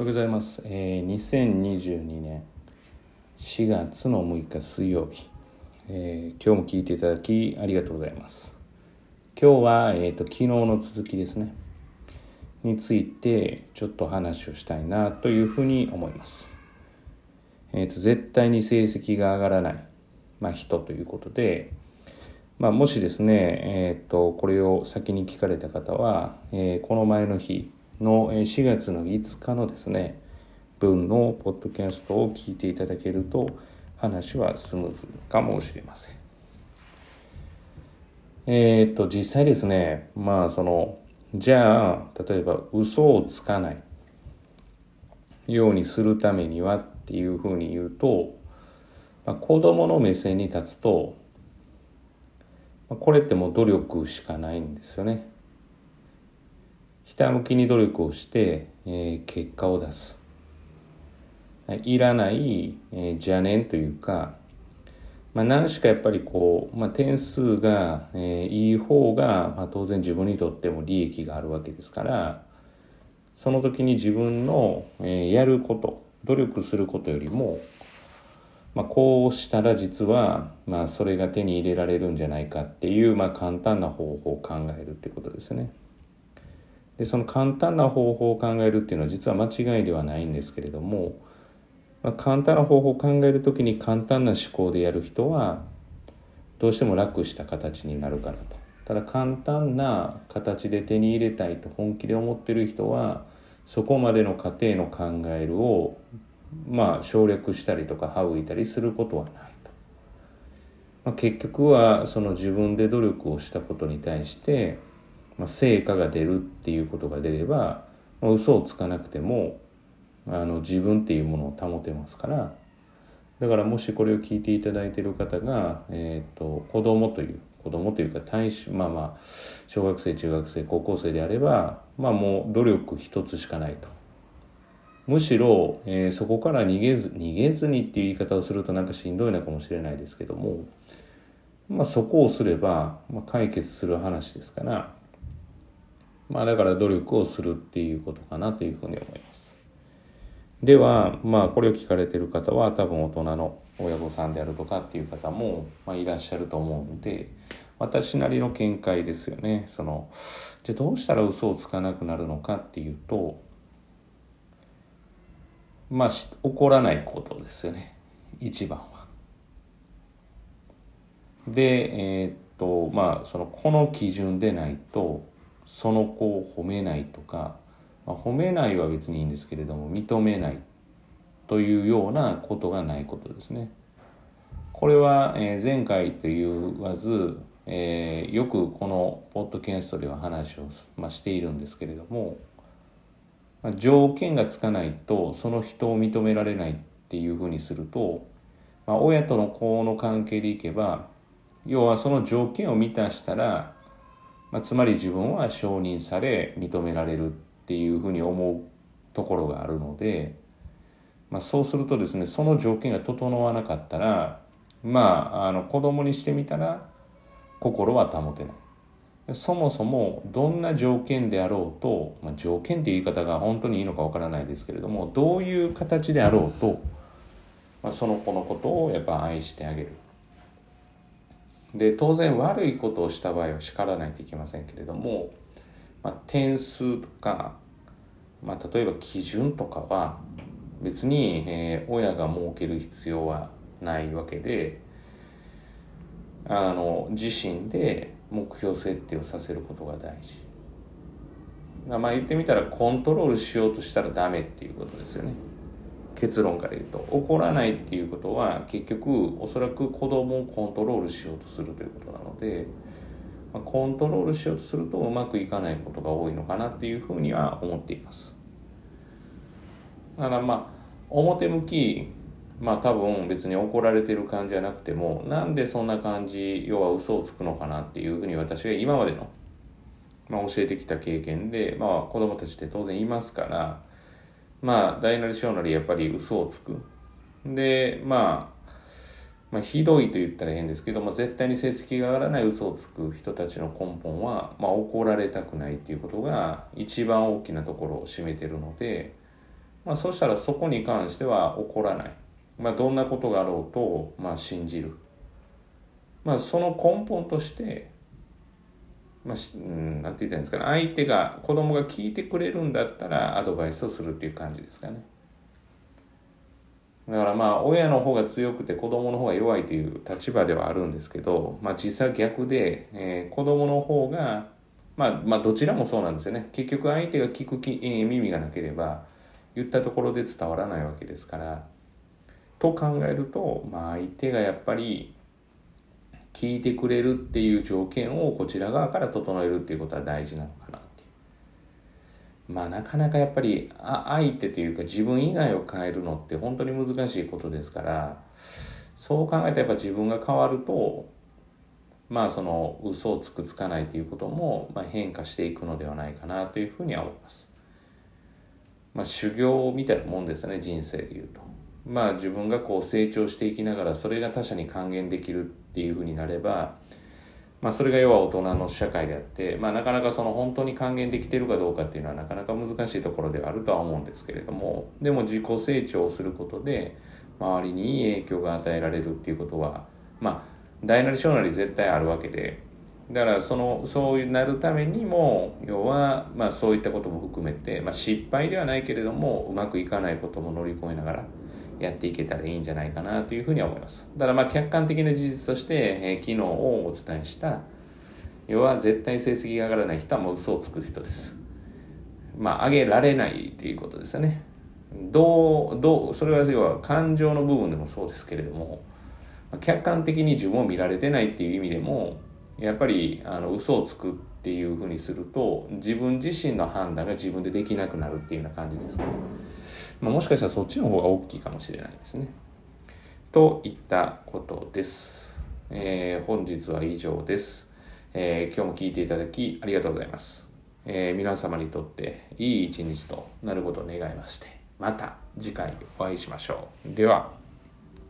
おはようございます。えー、2022年4月の6日水曜日、えー今日も聞いていただきありがとうございます。今日は、えー、と昨日の続きですね。についてちょっと話をしたいなというふうに思います。えー、と絶対に成績が上がらない、まあ、人ということで、まあ、もしですね、えー、とこれを先に聞かれた方は、えーこの前の日の4月の5日のですね分のポッドキャストを聞いていただけると話はスムーズかもしれません。えー、と実際ですねまあそのじゃあ例えば嘘をつかないようにするためにはっていうふうに言うと、まあ、子供の目線に立つとまこれってもう努力しかないんですよね。ひたむきに努力をして、えー結果を出す。いらない、えー邪念というか、まあ、何しかやっぱりこう、まあ、点数が、えーいい方が、まあ、当然自分にとっても利益があるわけですからその時に自分の、えーやること努力することよりも、まあ、こうしたら実は、まあ、それが手に入れられるんじゃないかっていう、まあ、簡単な方法を考えるってことですね。でその簡単な方法を考えるっていうのは実は間違いではないんですけれども、まあ、簡単な方法を考える時に簡単な思考でやる人はどうしても楽した形になるかなと。ただ簡単な形で手に入れたいと本気で思ってる人はそこまでの過程の考えるをまあ省略したりとか省いたりすることはないと。まあ、結局はその自分で努力をしたことに対してまあ、成果が出るっていうことが出れば、まあ、嘘をつかなくてもあの自分っていうものを保てますからだからもしこれを聞いていただいている方が、えー、と子供という子供というか対象まあまあ小学生中学生高校生であればまあもう努力一つしかないと。むしろ、えーそこから逃げず逃げずにっていう言い方をするとなんかしんどいのかもしれないですけども、まあ、そこをすれば、まあ、解決する話ですからまあだから努力をするっていうことかなというふうに思います。では、まあこれを聞かれてる方は多分大人の親御さんであるとかっていう方も、まあ、いらっしゃると思うので、私なりの見解ですよね。その、じゃあどうしたら嘘をつかなくなるのかっていうと、まあし怒らないことですよね。一番は。で、えーっと、まあその、この基準でないと、その子を褒めないとか、まあ、褒めないは別にいいんですけれども認めないというようなことがないことですね。これは、えー前回と言わず、えーよくこのポッドキャストでは話を、まあ、しているんですけれども、まあ、条件がつかないとその人を認められないっていうふうにすると、まあ、親との子の関係でいけば要はその条件を満たしたらまあ、つまり自分は承認され認められるっていうふうに思うところがあるので、まあ、そうするとですねその条件が整わなかったらまああの子供にしてみたら心は保てない。そもそもどんな条件であろうと、まあ、条件っていう言い方が本当にいいのかわからないですけれどもどういう形であろうと、まあ、その子のことをやっぱ愛してあげる。で当然悪いことをした場合は叱らないといけませんけれども、まあ、点数とか、まあ、例えば基準とかは別に、えー親が設ける必要はないわけであの自身で目標設定をさせることが大事。まあ言ってみたらコントロールしようとしたらダメっていうことですよね。結論から言うと怒らないっていうことは結局おそらく子供をコントロールしようとするということなので、まあ、コントロールしようとするとうまくいかないことが多いのかなっていうふうには思っています。だからまあ表向きまあ多分別に怒られてる感じじゃなくてもなんでそんな感じ要は嘘をつくのかなっていうふうに私が今までの、まあ、教えてきた経験で、まあ、子供たちって当然いますからまあ大なり小なりやっぱり嘘をつく。でまあまあ、ひどいと言ったら変ですけども絶対に成績が上がらない嘘をつく人たちの根本は、まあ、怒られたくないっていうことが一番大きなところを占めてるので、まあ、そしたらそこに関しては怒らない、まあ、どんなことがあろうと、まあ、信じる、まあ、その根本としてまあ、うん、なんて言ったいんですかね。相手が子供が聞いてくれるんだったらアドバイスをするっていう感じですかね。だからまあ親の方が強くて子供の方が弱いという立場ではあるんですけど、まあ、実際逆で、えー、子供の方がまあまあどちらもそうなんですよね。結局相手が聞くき、えー、耳がなければ言ったところで伝わらないわけですから。と考えると、まあ、相手がやっぱり聞いてくれるっていう条件をこちら側から整えるっていうことは大事なのかなっていうまあなかなかやっぱりあ相手というか自分以外を変えるのって本当に難しいことですからそう考えたらやっぱ自分が変わるとまあその嘘をつくつかないということも、まあ、変化していくのではないかなというふうには思います。まあ修行みたいなもんですよね人生でいうと。まあ自分がこう成長していきながらそれが他者に還元できるっていうふうになれば、まあ、それが要は大人の社会であって、まあ、なかなかその本当に還元できてるかどうかっていうのはなかなか難しいところではあるとは思うんですけれどもでも自己成長をすることで周りにいい影響が与えられるっていうことはまあ大なり小なり絶対あるわけでだからそのそうなるためにも要は、まあ、そういったことも含めて、まあ、失敗ではないけれどもうまくいかないことも乗り越えながらやっていけたらいいんじゃないかなというふうには思います。だからまあ客観的な事実として、えー、昨日をお伝えした要は絶対成績が上がらない人はもう嘘をつく人です。まあ上げられないということですよね。どう、どう、それは要は感情の部分でもそうですけれども、客観的に自分を見られてないっていう意味でも、やっぱりあの嘘をつくっていうふうにすると自分自身の判断が自分でできなくなるっていうような感じですね。まあ、もしかしたらそっちの方が大きいかもしれないですね。といったことです。えー、本日は以上です、えー、今日も聞いていただきありがとうございます。えー、皆様にとっていい一日となることを願いまして、また次回お会いしましょう。では。